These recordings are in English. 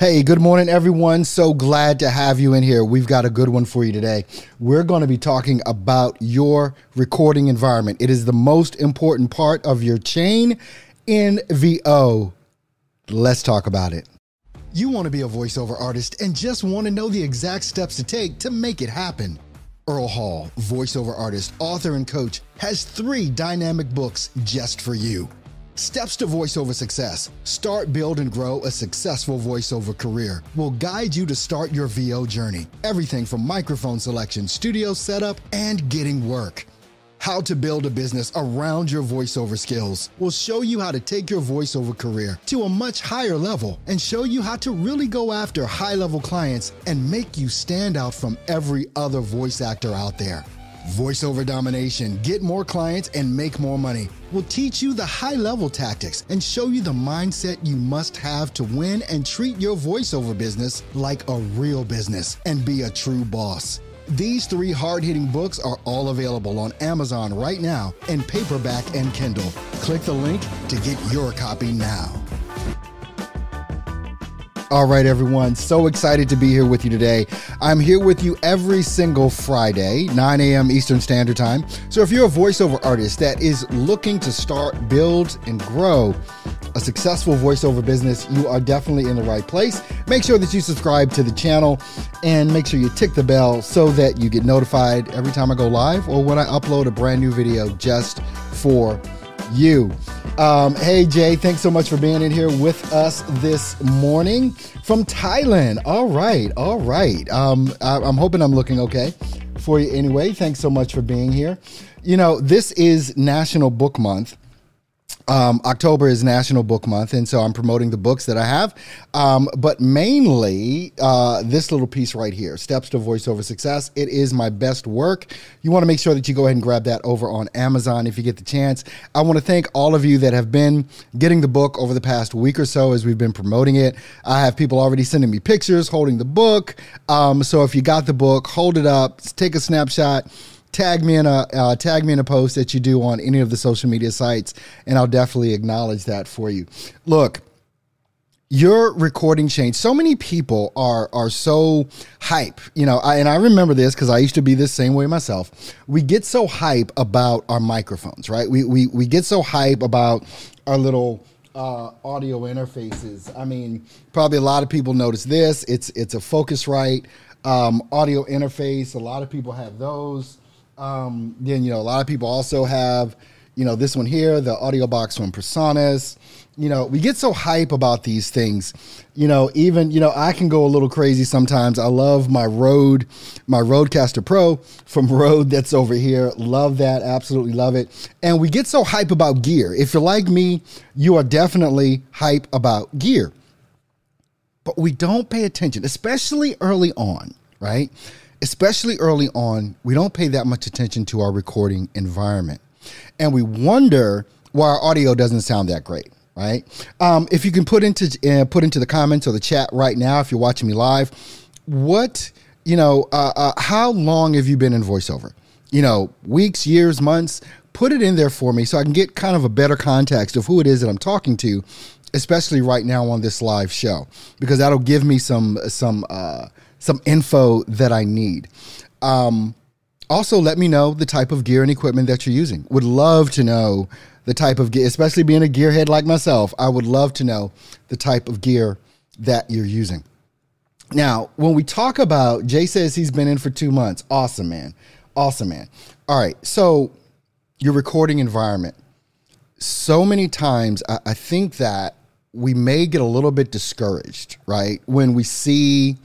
Hey, good morning, everyone. So glad to have you in here. We've got a good one for you today. We're going to be talking about your recording environment. It is the most important part of your chain in VO. Let's talk about it. You want to be a voiceover artist and just want to know the exact steps to take to make it happen. Earl Hall, voiceover artist, author, and coach, has three dynamic books just for you. Steps to voiceover success. Start, build, and grow a successful voiceover career will guide you to start your VO journey. Everything from microphone selection, studio setup, and getting work. How to build a business around your voiceover skills will show you how to take your voiceover career to a much higher level and show you how to really go after high level clients and make you stand out from every other voice actor out there. Voiceover Domination, get more clients and make more money, We'll teach you the high level tactics and show you the mindset you must have to win and treat your voiceover business like a real business and be a true boss. These three hard hitting books are all available on Amazon right now in paperback and Kindle. Click the link to get your copy now. All right, everyone. So excited to be here with you today. I'm here with you every single Friday, 9 a.m. Eastern Standard Time. So if you're a voiceover artist that is looking to start, build, and grow a successful voiceover business, you are definitely in the right place. Make sure that you subscribe to the channel and make sure you tick the bell so that you get notified every time I go live or when I upload a brand new video just for you. Um, hey, Jay, thanks so much for being in here with us this morning from Thailand. All right, all right. Um, I, I'm hoping I'm looking okay for you anyway. Thanks so much for being here. You know, this is National Book Month. Um, October is National Book Month, and so I'm promoting the books that I have. Um, but mainly, uh, this little piece right here Steps to Voiceover Success. It is my best work. You want to make sure that you go ahead and grab that over on Amazon if you get the chance. I want to thank all of you that have been getting the book over the past week or so as we've been promoting it. I have people already sending me pictures holding the book. Um, so if you got the book, hold it up, take a snapshot tag me in a uh, tag me in a post that you do on any of the social media sites, and I'll definitely acknowledge that for you. Look, your recording changed. So many people are are so hype, you know. I, and I remember this because I used to be this same way myself. We get so hype about our microphones, right? We we we get so hype about our little uh, audio interfaces. I mean, probably a lot of people notice this. It's it's a Focusrite um, audio interface. A lot of people have those. Um, then you know a lot of people also have you know this one here, the audio box from PreSonus. You know, we get so hype about these things. You know, even you know I can go a little crazy sometimes. I love my Rode, my Rodecaster Pro from Rode that's over here. Love that, absolutely love it. And we get so hype about gear. If you're like me, you are definitely hype about gear. But we don't pay attention, especially early on, right? Especially early on, we don't pay that much attention to our recording environment. And we wonder why our audio doesn't sound that great, right? Um, if you can put into uh, put into the comments or the chat right now, if you're watching me live, what you know, uh, uh, how long have you been in voiceover? You know, weeks, years, months. Put it in there for me so I can get kind of a better context of who it is that I'm talking to, especially right now on this live show, because that'll give me some some uh, some info that I need. Um, also, let me know the type of gear and equipment that you're using. Would love to know the type of gear, especially being a gearhead like myself. I would love to know the type of gear that you're using. Now, when we talk about, Jay says he's been in for two months. Awesome, man. Awesome, man. All right. So, your recording environment. So many times, I, I think that we may get a little bit discouraged, right? When we see,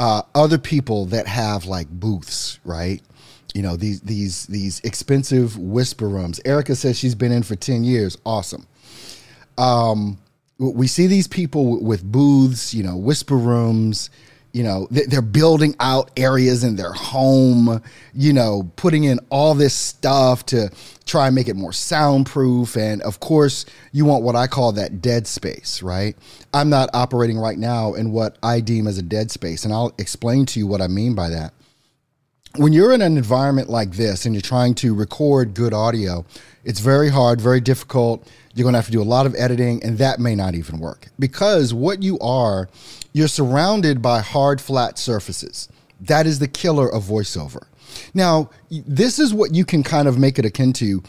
uh, other people that have like booths, right? You know these these these expensive whisper rooms. Erica says she's been in for ten years. Awesome. Um, we see these people with booths, you know, whisper rooms, you know they're building out areas in their home you know putting in all this stuff to try and make it more soundproof. And of course you want what i call that dead space right? I'm not operating right now in what i deem as a dead space. And i'll explain to you what i mean by that when you're in an environment like this and you're trying to record good audio, it's very hard, very difficult. You're going to have to do a lot of editing, and that may not even work because what you are, you're surrounded by hard, flat surfaces. That is the killer of voiceover. Now, this is what you can kind of make it akin to.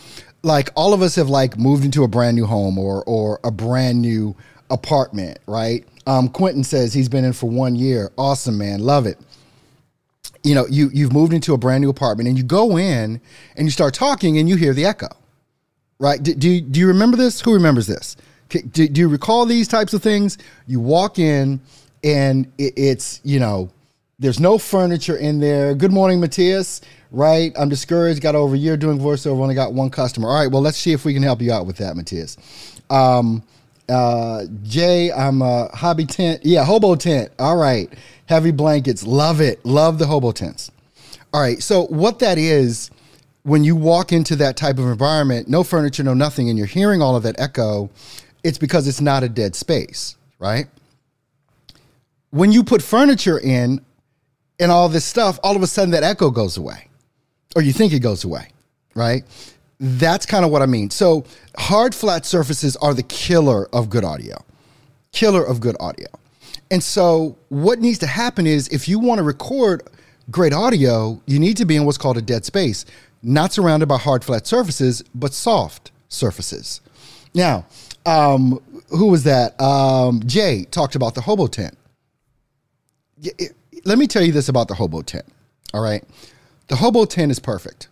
Like all of us have like moved into a brand new home or or a brand new apartment, right? Um, Quentin says he's been in for one year. Awesome, man. Love it you know, you you've moved into a brand new apartment and you go in and you start talking and you hear the echo, right? Do, do, you, do you remember this? Who remembers this? Do, do you recall these types of things? You walk in and it, it's, you know, there's no furniture in there. Good morning, Matthias. Right? I'm discouraged. Got over a year doing voiceover. Only got one customer. All right. Well, let's see if we can help you out with that, Matthias. Um, uh, Jay, I'm a hobby tent. Yeah, hobo tent. All right heavy blankets. Love it. Love the hobo tents. All right. So, what that is, when you walk into that type of environment, no furniture, no nothing, and you're hearing all of that echo, it's because it's not a dead space, right? When you put furniture in and all this stuff, all of a sudden that echo goes away, or you think it goes away, right? That's kind of what I mean. So, hard, flat surfaces are the killer of good audio. Killer of good audio. And so, what needs to happen is if you want to record great audio, you need to be in what's called a dead space, not surrounded by hard, flat surfaces, but soft surfaces. Now, um, who was that? Um, Jay talked about the hobo tent. let me tell you this about the hobo tent. All right. The hobo tent is perfect,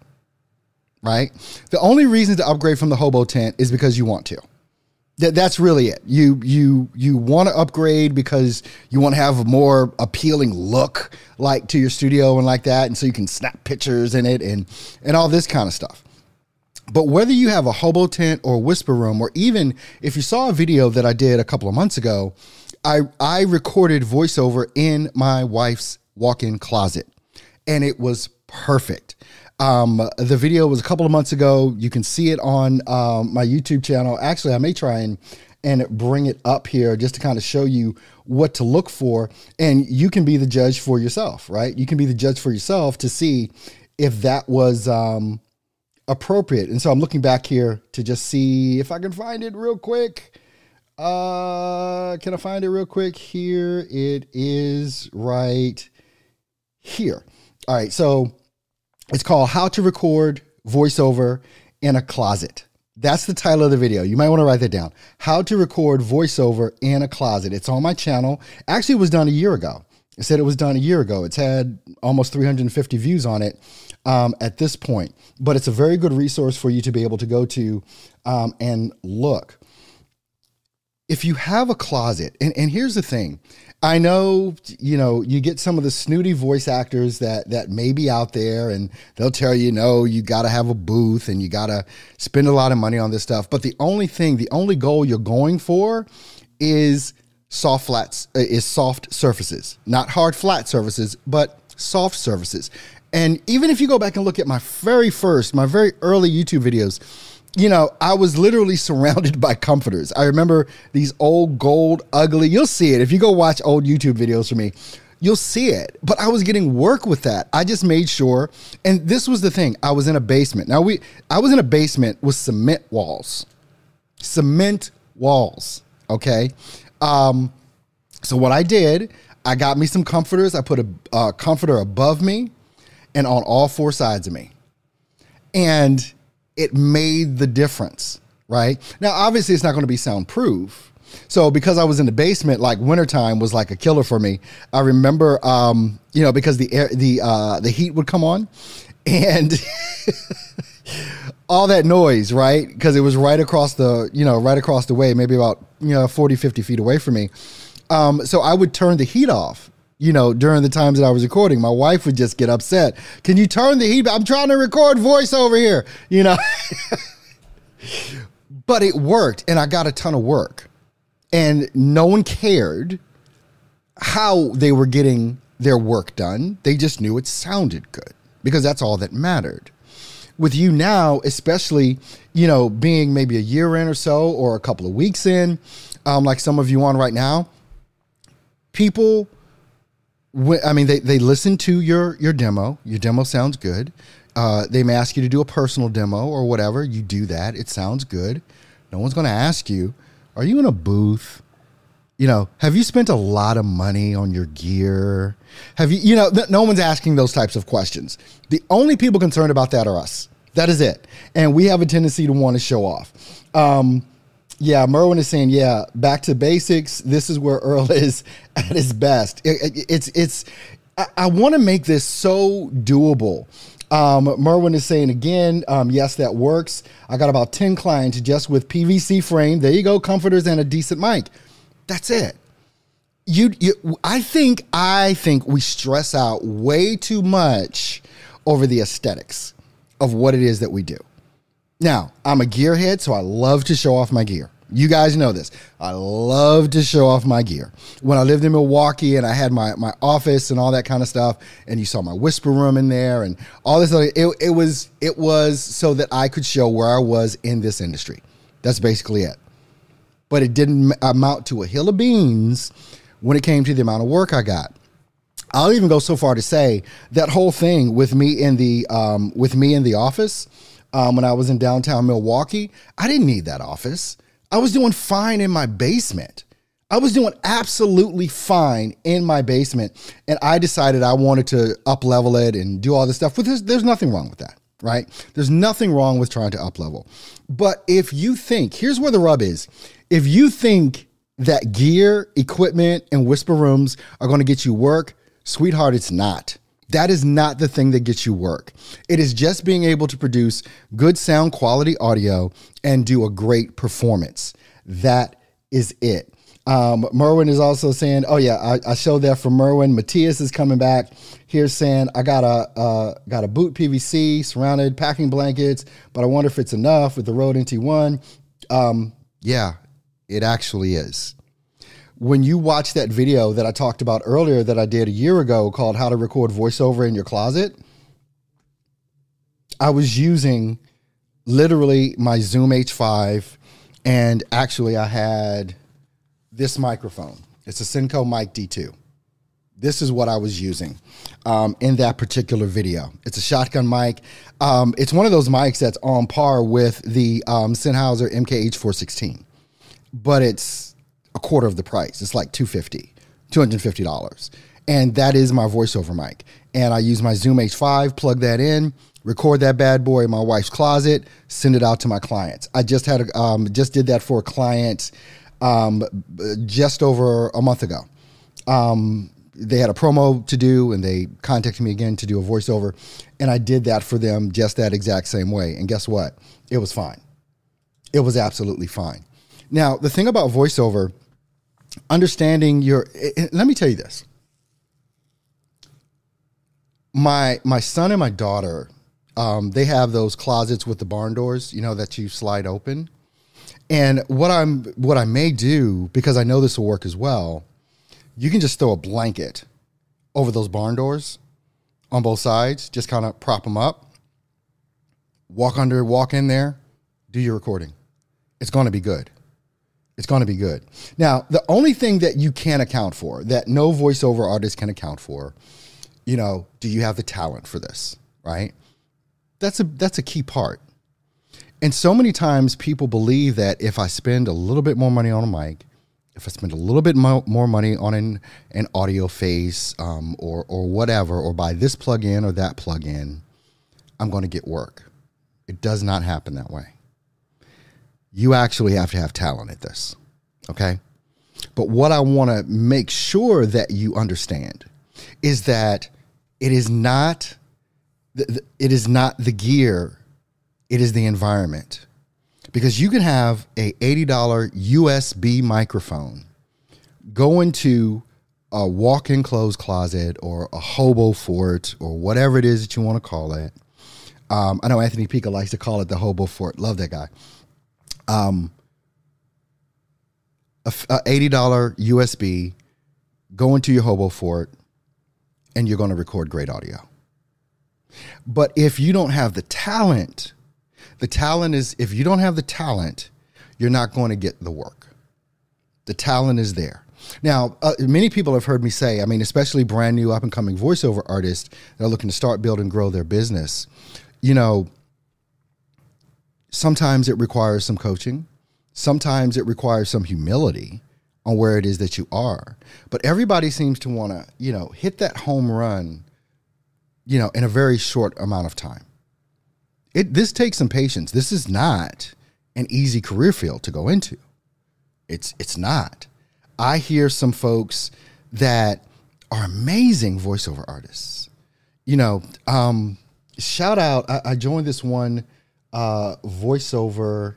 right? The only reason to upgrade from the hobo tent is because you want to that's really it. You you you want to upgrade because you want to have a more appealing look like to your studio and like that, and so you can snap pictures in it and and all this kind of stuff. But whether you have a hobo tent or whisper room, or even if you saw a video that I did a couple of months ago, I I recorded voiceover in my wife's walk-in closet, and it was perfect. Um, the video was a couple of months ago. You can see it on um, my YouTube channel. Actually, I may try and and bring it up here just to kind of show you what to look for, and you can be the judge for yourself, right? You can be the judge for yourself to see if that was um, appropriate. And so I'm looking back here to just see if I can find it real quick. Uh, can I find it real quick? Here it is, right here. All right, so it's called How to Record Voiceover in a Closet. That's the title of the video. You might want to write that down. How to record voiceover in a closet. It's on my channel. Actually, it was done a year ago. I said it was done a year ago. It's had almost 350 views on it um, at this point, but it's a very good resource for you to be able to go to um, and look. If you have a closet, and, and here's the thing I know, you know, you get some of the snooty voice actors that that may be out there, and they'll tell you, no, you got to have a booth and you got to spend a lot of money on this stuff. But the only thing, the only goal you're going for, is soft flats, uh, is soft surfaces, not hard flat surfaces, but soft surfaces. And even if you go back and look at my very first, my very early YouTube videos, you know, I was literally surrounded by comforters. I remember these old gold, ugly, you'll see it. If you go watch old YouTube videos for me, you'll see it. But I was getting work with that. I just made sure. And this was the thing I was in a basement. Now, we, I was in a basement with cement walls, cement walls. Okay. Um, so what I did, I got me some comforters. I put a, a comforter above me and on all four sides of me. And it made the difference, right? Now, obviously, it's not going to be soundproof. So because I was in the basement, like wintertime was like a killer for me. I remember, um, you know, because the air, the uh, the heat would come on, and all that noise, right? Because it was right across the, you know, right across the way, maybe about you know 40, 50 feet away from me. Um, so I would turn the heat off you know, during the times that I was recording, my wife would just get upset. Can you turn the heat? I'm trying to record voice over here, you know. but it worked, and I got a ton of work, and no one cared how they were getting their work done. They just knew it sounded good because that's all that mattered. With you now, especially, you know, being maybe a year in or so, or a couple of weeks in, um, like some of you on right now, people I mean, they, they listen to your, your demo. Your demo sounds good. Uh, they may ask you to do a personal demo or whatever. You do that. It sounds good. No one's going to ask you, are you in a booth? You know, have you spent a lot of money on your gear? Have you, you know, no one's asking those types of questions. The only people concerned about that are us. That is it. And we have a tendency to want to show off. Um, yeah, Merwin is saying, yeah, back to basics. This is where Earl is at his best. It, it, it's, it's, I, want to make this so doable. Um, Merwin is saying again, um, yes, that works. I got about 10 clients just with PVC frame. There you go, comforters and a decent mic. That's it. You, you I think I think we stress out way too much over the aesthetics of what it is that we do. Now, I'm a gearhead, so I love to show off my gear. You guys know this. I love to show off my gear. When I lived in Milwaukee and I had my, my office and all that kind of stuff, and you saw my whisper room in there and all this, other, it, it was it was so that I could show where I was in this industry. That's basically it. But it didn't amount to a hill of beans when it came to the amount of work I got. I'll even go so far to say that whole thing with me in the um, with me in the office um, when I was in downtown Milwaukee. I didn't need that office. I was doing fine in my basement. I was doing absolutely fine in my basement, and I decided I wanted to up level it and do all this stuff. But there's, there's nothing wrong with that, right? There's nothing wrong with trying to up level. But if you think, here's where the rub is: if you think that gear, equipment, and whisper rooms are going to get you work, sweetheart, it's not. That is not the thing that gets you work. It is just being able to produce good sound quality audio and do a great performance. That is it. Um, Merwin is also saying, "Oh yeah, I, I showed that for Merwin. Matthias is coming back here saying, I got a uh, got a boot PVC surrounded packing blankets, but I wonder if it's enough with the Rode NT1. Um, yeah, it actually is when you watch that video that I talked about earlier that I did a year ago called How to Record Voiceover in Your Closet, I was using literally my Zoom H5 and actually I had this microphone. It's a Synco Mic D2. This is what I was using um, in that particular video. It's a shotgun mic. Um, it's one of those mics that's on par with the um, Sennheiser MKH416, but it's a quarter of the price. It's like 250 $250. And that is my voiceover mic. And I use my Zoom H5, plug that in, record that bad boy in my wife's closet, send it out to my clients. I just had a, um, just did that for a client um, just over a month ago. Um, they had a promo to do and they contacted me again to do a voiceover. And I did that for them just that exact same way. And guess what? It was fine. It was absolutely fine. Now, the thing about voiceover understanding your eh, eh, let me tell you this. My my son and my daughter um, they have those closets with the barn doors you know that you slide open. And what i'm what i may do because i know this will work as well you can just throw a blanket over those barn doors on both sides just kind of prop them up walk under walk in there do your recording. It's going to be good it's going to be good. Now, the only thing that you can account for, that no voiceover artist can account for, you know, do you have the talent for this, right? That's a that's a key part. And so many times people believe that if I spend a little bit more money on a mic, if I spend a little bit mo- more money on an, an audio face um, or, or whatever, or buy this plug-in or that plug-in, I'm going to get work. It does not happen that way you actually have to have talent at this. Okay. But what I want to make sure that you understand is that it is not it is not the gear, it is the environment. Because you can have a $80 USB microphone go into a walk-in clothes closet or a hobo fort or whatever it is that you want to call it. Um, I know Anthony Pica likes to call it the hobo fort. Love that guy um, a, a $80 USB, go into your hobo fort, and you're going to record great audio. But if you don't have the talent, the talent is if you don't have the talent, you're not going to get the work. The talent is there. Now, uh, many people have heard me say, I mean, especially brand new up and coming voiceover artists that are looking to start, build, and grow their business. You know, sometimes it requires some coaching, sometimes it requires some humility on where it is that you are. But everybody seems to want to, you know, hit that home run, you know, in a very short amount of time. It this takes some patience. This is not an easy career field to go into. It's it's not. I hear some folks that are amazing voiceover artists. You know, um, shout out. I, I joined this one uh, voiceover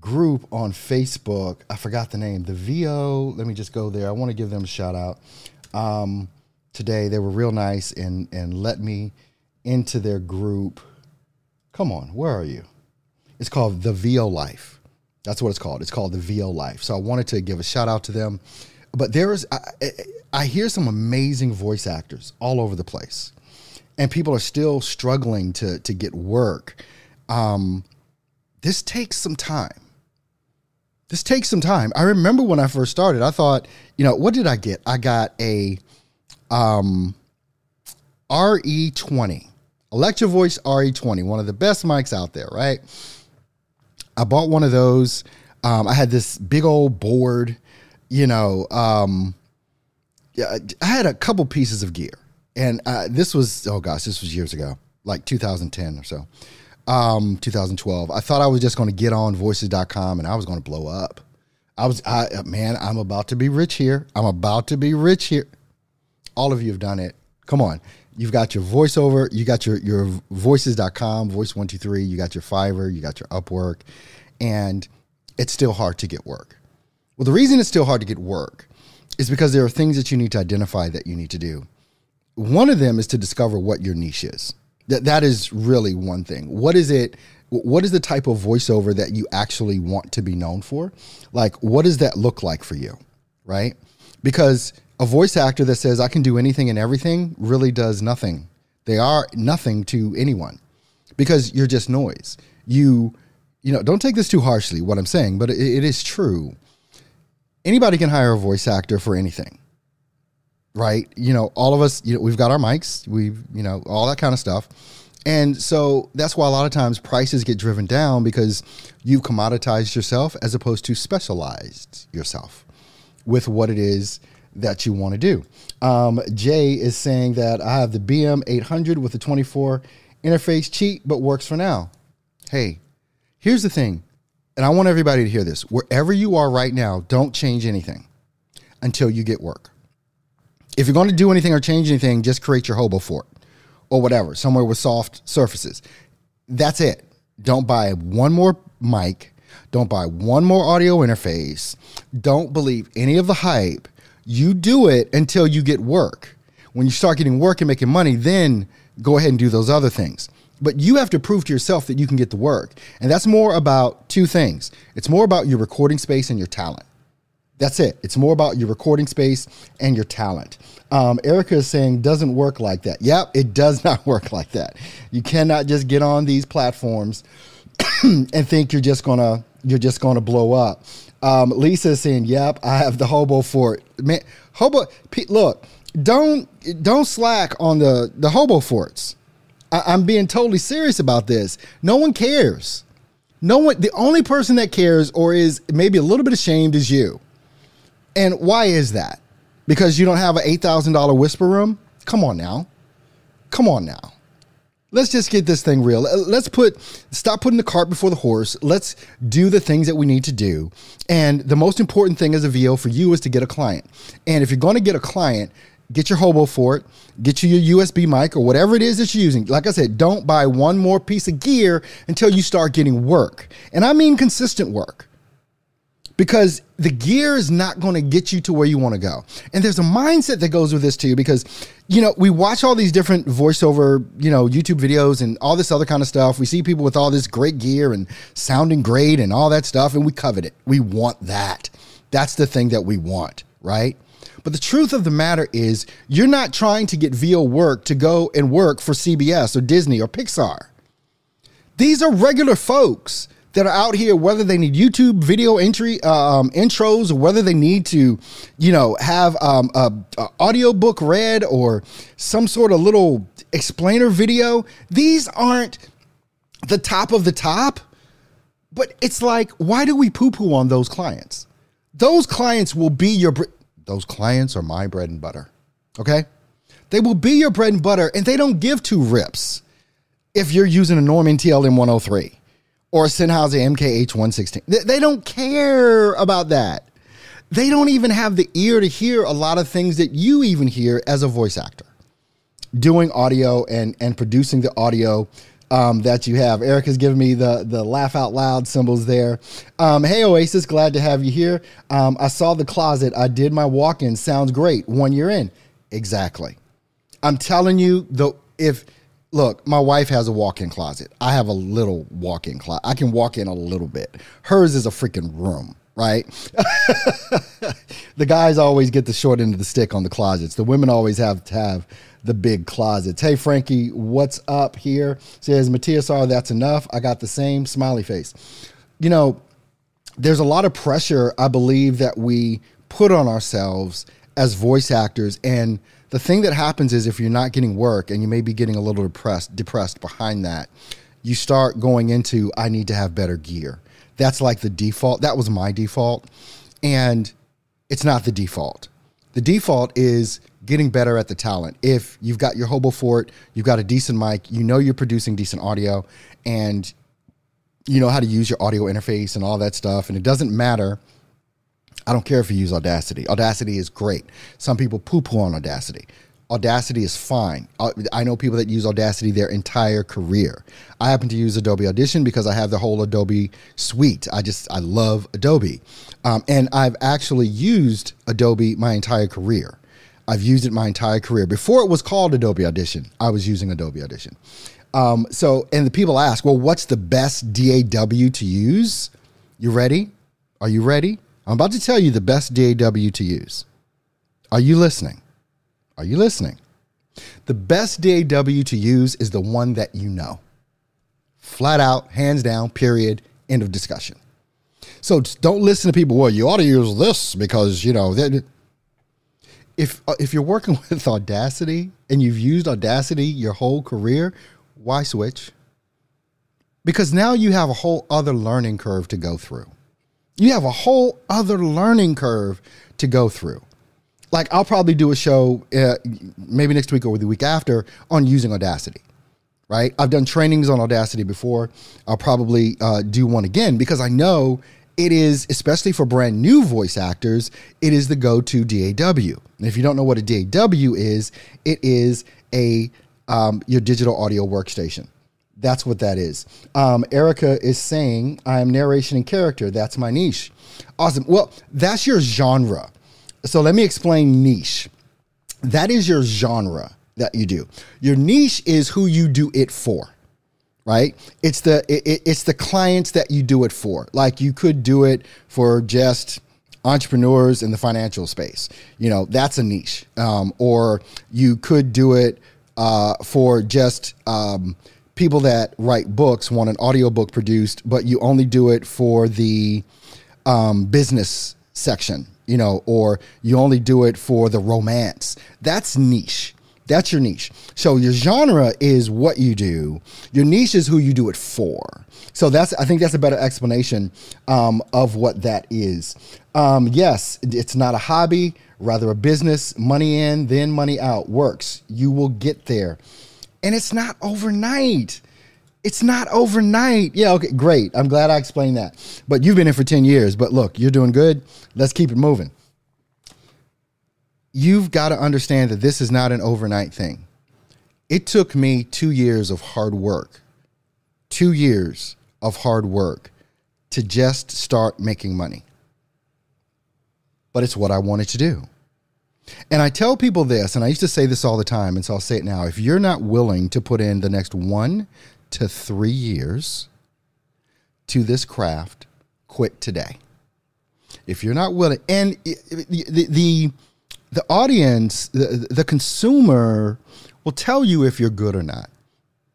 group on Facebook. I forgot the name. The VO. Let me just go there. I want to give them a shout out. Um, today they were real nice and and let me into their group. Come on, where are you? It's called the VO Life. That's what it's called. It's called the VO Life. So I wanted to give a shout out to them. But there is, I, I hear some amazing voice actors all over the place, and people are still struggling to to get work. Um, this takes some time. This takes some time. I remember when I first started, I thought, you know, what did I get? I got a um, RE20, Electro Voice RE20, one of the best mics out there, right? I bought one of those. Um, I had this big old board, you know. Um, yeah, I had a couple pieces of gear, and uh, this was oh gosh, this was years ago, like 2010 or so, um, 2012. I thought I was just going to get on Voices.com and I was going to blow up. I was, I man, I'm about to be rich here. I'm about to be rich here. All of you have done it. Come on. You've got your voiceover, you got your your voices.com, voice123, you got your Fiverr, you got your Upwork, and it's still hard to get work. Well, the reason it's still hard to get work is because there are things that you need to identify that you need to do. One of them is to discover what your niche is. That that is really one thing. What is it what is the type of voiceover that you actually want to be known for? Like what does that look like for you? Right? Because a voice actor that says I can do anything and everything really does nothing. They are nothing to anyone because you're just noise. You, you know, don't take this too harshly what I'm saying, but it, it is true. Anybody can hire a voice actor for anything, right? You know, all of us, you know, we've got our mics, we've, you know, all that kind of stuff. And so that's why a lot of times prices get driven down because you've commoditized yourself as opposed to specialized yourself with what it is that you want to do. Um, Jay is saying that I have the BM 800 with the 24 interface cheap, but works for now. Hey, here's the thing, and I want everybody to hear this. Wherever you are right now, don't change anything until you get work. If you're going to do anything or change anything, just create your hobo fort or whatever, somewhere with soft surfaces. That's it. Don't buy one more mic. Don't buy one more audio interface. Don't believe any of the hype you do it until you get work. When you start getting work and making money, then go ahead and do those other things. But you have to prove to yourself that you can get the work. And that's more about two things it's more about your recording space and your talent. That's it. It's more about your recording space and your talent. Um, Erica is saying doesn't work like that. Yep, it does not work like that. You cannot just get on these platforms and think you're just gonna you're just gonna blow up. Um, Lisa is saying, "Yep, I have the hobo fort." Man, hobo. Look, don't don't slack on the the hobo forts. I, I'm being totally serious about this. No one cares. No one. The only person that cares or is maybe a little bit ashamed is you. And why is that? Because you don't have an eight thousand dollar whisper room. Come on now. Come on now let's just get this thing real. Let's put stop putting the cart before the horse. Let's do the things that we need to do. And the most important thing as a VO for you is to get a client. And if you're going to get a client, get your hobo for it, get you your USB mic or whatever it is that you're using. Like I said, don't buy one more piece of gear until you start getting work. And I mean consistent work because the gear is not going to get you to where you want to go. And there's a mindset that goes with this too, because, you know, we watch all these different voiceover, you know, YouTube videos and all this other kind of stuff. We see people with all this great gear and sounding great and all that stuff, and we covet it. We want that. That's the thing that we want, right? But the truth of the matter is, you're not trying to get VO work to go and work for CBS or Disney or Pixar. These are regular folks that are out here, whether they need YouTube video entry um, intros or whether they need to, you know, have um, a, a audio book read or some sort of little explainer video. These aren't the top of the top, but it's like, why do we poo poo on those clients? Those clients will be your, those clients are my bread and butter. Okay. They will be your bread and butter and they don't give two rips if you're using a Neumann TLM 103 or Sennheiser MKH 116. They, don't care about that. They don't even have the ear to hear a lot of things that you even hear as a voice actor doing audio and and producing the audio um, that you have. Eric has given me the the laugh out loud symbols there. Um, hey Oasis, glad to have you here. Um, I saw the closet. I did my walk in. Sounds great. One year in, exactly. I'm telling you, the if look, my wife has a walk-in closet. I have a little walk-in closet. I can walk in a little bit. Hers is a freaking room, right? the guys always get the short end of the stick on the closets. The women always have to have the big closets. Hey, Frankie, what's up here? Says Matthias R, that's enough. I got the same smiley face. You know, there's a lot of pressure, I believe, that we put on ourselves as voice actors. And the thing that happens is if you're not getting work and you may be getting a little depressed, depressed behind that, you start going into, I need to have better gear. That's like the default. That was my default. And it's not the default. The default is getting better at the talent. If you've got your hobo fort, you've got a decent mic, you know you're producing decent audio, and you know how to use your audio interface and all that stuff, and it doesn't matter. I don't care if you use Audacity. Audacity is great. Some people poo poo on Audacity. Audacity is fine. Uh, I know people that use Audacity their entire career. I happen to use Adobe Audition because I have the whole Adobe suite. I just, I love Adobe. Um, and I've actually used Adobe my entire career. I've used it my entire career. Before it was called Adobe Audition, I was using Adobe Audition. Um, so, and the people ask, well, what's the best DAW to use? You ready? Are you ready? I'm about to tell you the best DAW to use. Are you listening? Are you listening? The best DAW to use is the one that you know. Flat out, hands down, period, end of discussion. So don't listen to people, well, you ought to use this because, you know, if uh, if you're working with Audacity and you've used Audacity your whole career, why switch? Because now you have a whole other learning curve to go through. You have a whole other learning curve to go through. Like I'll probably do a show uh, maybe next week or the week after on using Audacity. Right? I've done trainings on Audacity before. I'll probably uh, do one again because I know it is, especially for brand new voice actors, it is the go to DAW. And if you don't know what a DAW is, it is a um, your digital audio workstation. That's what that is. Um, Erica is saying, I'm narration and character. That's my niche. Awesome. Well, that's your genre. So let me explain niche. That is your genre that you do. Your niche is who you do it for right? It's the it, it's the clients that you do it for. Like you could do it for just entrepreneurs in the financial space. You know, that's a niche. Um, or you could do it uh, for just um, people that write books, want an audiobook produced, but you only do it for the um, business section, you know, or you only do it for the romance. That's niche. That's your niche. So your genre is what you do. Your niche is who you do it for. So that's I think that's a better explanation um, of what that is. Um, yes, it's not a hobby, rather a business. Money in, then money out works. You will get there, and it's not overnight. It's not overnight. Yeah, okay, great. I'm glad I explained that. But you've been in for 10 years. But look, you're doing good. Let's keep it moving you've got to understand that this is not an overnight thing. It took me two years of hard work, two years of hard work to just start making money. But it's what I wanted to do. And I tell people this, and I used to say this all the time, and so I'll say it now. If you're not willing to put in the next one to three years to this craft, quit today. If you're not willing, and the, the, the audience, the, the consumer will tell you if you're good or not.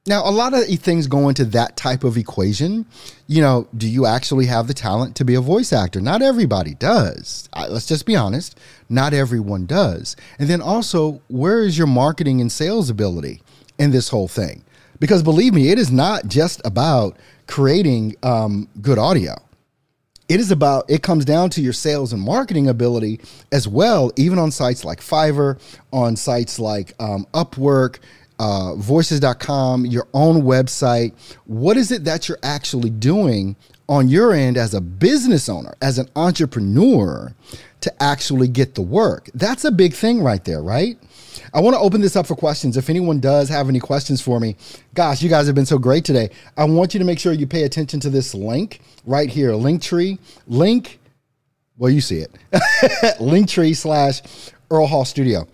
Now, a lot of things go into that type of equation. You know, do you actually have the talent to be a voice actor? Not everybody does. Let's just be honest. Not everyone does. And then also, where is your marketing and sales ability in this whole thing? Because believe me, it is not just about creating um, good audio. It is about, it comes down to your sales and marketing ability as well, even on sites like Fiverr, on sites like um, Upwork, uh, voices.com, your own website. What is it that you're actually doing on your end as a business owner, as an entrepreneur to actually get the work? That's a big thing right there, right? I want to open this up for questions. If anyone does have any questions for me, gosh, you guys have been so great today. I want you to make sure you pay attention to this link right here, Linktree, link. Well, you see it, Linktree slash Earl Hall Studio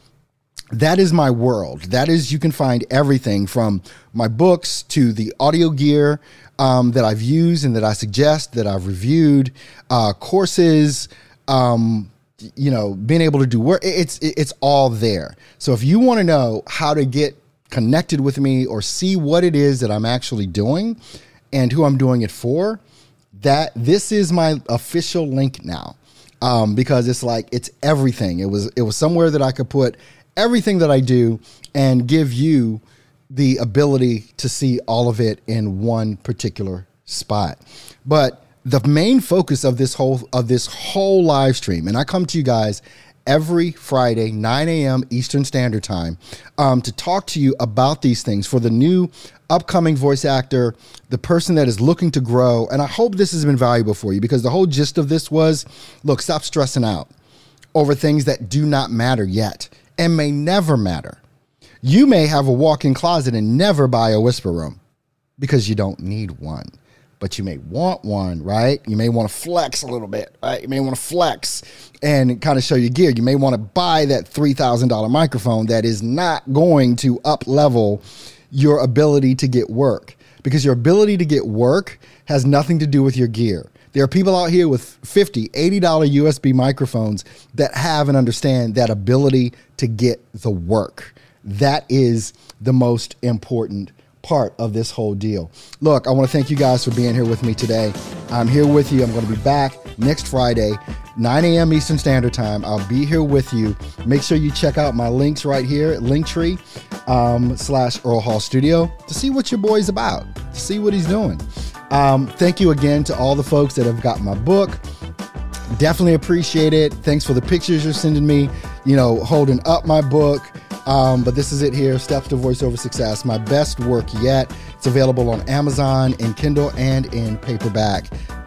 that is my world. That is, you can find everything from my books to the audio gear um, that I've used and that I suggest that I've reviewed, uh, courses, um, you know, being able to do work. It's it's all there. So if you want to know how to get connected with me or see what it is that I'm actually doing and who I'm doing it for, that this is my official link now. Um, because it's like it's everything. It was it was somewhere that I could put everything that I do and give you the ability to see all of it in one particular spot. But the main focus of this whole of this whole live stream, and I come to you guys every Friday, 9 a.m. Eastern Standard Time, um, to talk to you about these things for the new upcoming voice actor, the person that is looking to grow. And I hope this has been valuable for you because the whole gist of this was look, stop stressing out over things that do not matter yet and may never matter. You may have a walk in closet and never buy a whisper room because you don't need one, but you may want one, right? You may want to flex a little bit, right? You may want to flex and kind of show your gear. You may want to buy that $3,000 microphone that is not going to up level your ability to get work because your ability to get work has nothing to do with your gear. There are people out here with 50 $80 USB microphones that have and understand that ability to get the work. That is the most important part of this whole deal. Look, I want to thank you guys for being here with me today. I'm here with you. I'm going to be back next Friday, 9 a.m. Eastern Standard Time. I'll be here with you. Make sure you check out my links right here at Linktree um, slash Earl Hall Studio to see what your boy's about, to see what he's doing. Um, thank you again to all the folks that have got my book. Definitely appreciate it. Thanks for the pictures you're sending me, you know, holding up my book. Um, but this is it here Steps to Voiceover Success, my best work yet. It's available on Amazon, in Kindle, and in paperback.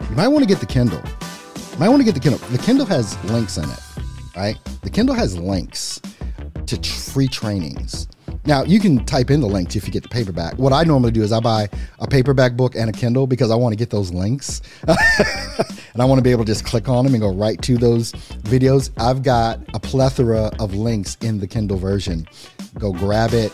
You might want to get the Kindle. You might want to get the Kindle. The Kindle has links in it, right? The Kindle has links to free trainings now you can type in the links if you get the paperback. What I normally do is I buy a paperback book and a Kindle because I want to get those links, and I want to be able to just click on them and go right to those videos. I've got a plethora of links in the Kindle version. Go grab it,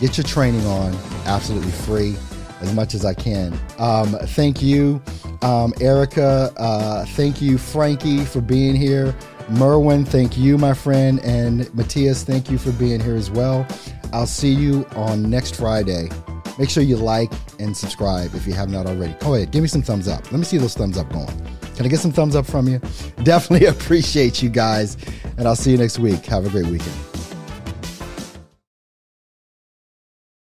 get your training on, absolutely free as much as I can. Um, thank you, um, Erica. Uh, thank you, Frankie, for being here. Merwin, thank you, my friend. And Matthias, thank you for being here as well. I'll see you on next Friday. Make sure you like and subscribe if you have not already. Oh, Go ahead, give me some thumbs up. Let me see those thumbs up going. Can I get some thumbs up from you? Definitely appreciate you guys. And I'll see you next week. Have a great weekend.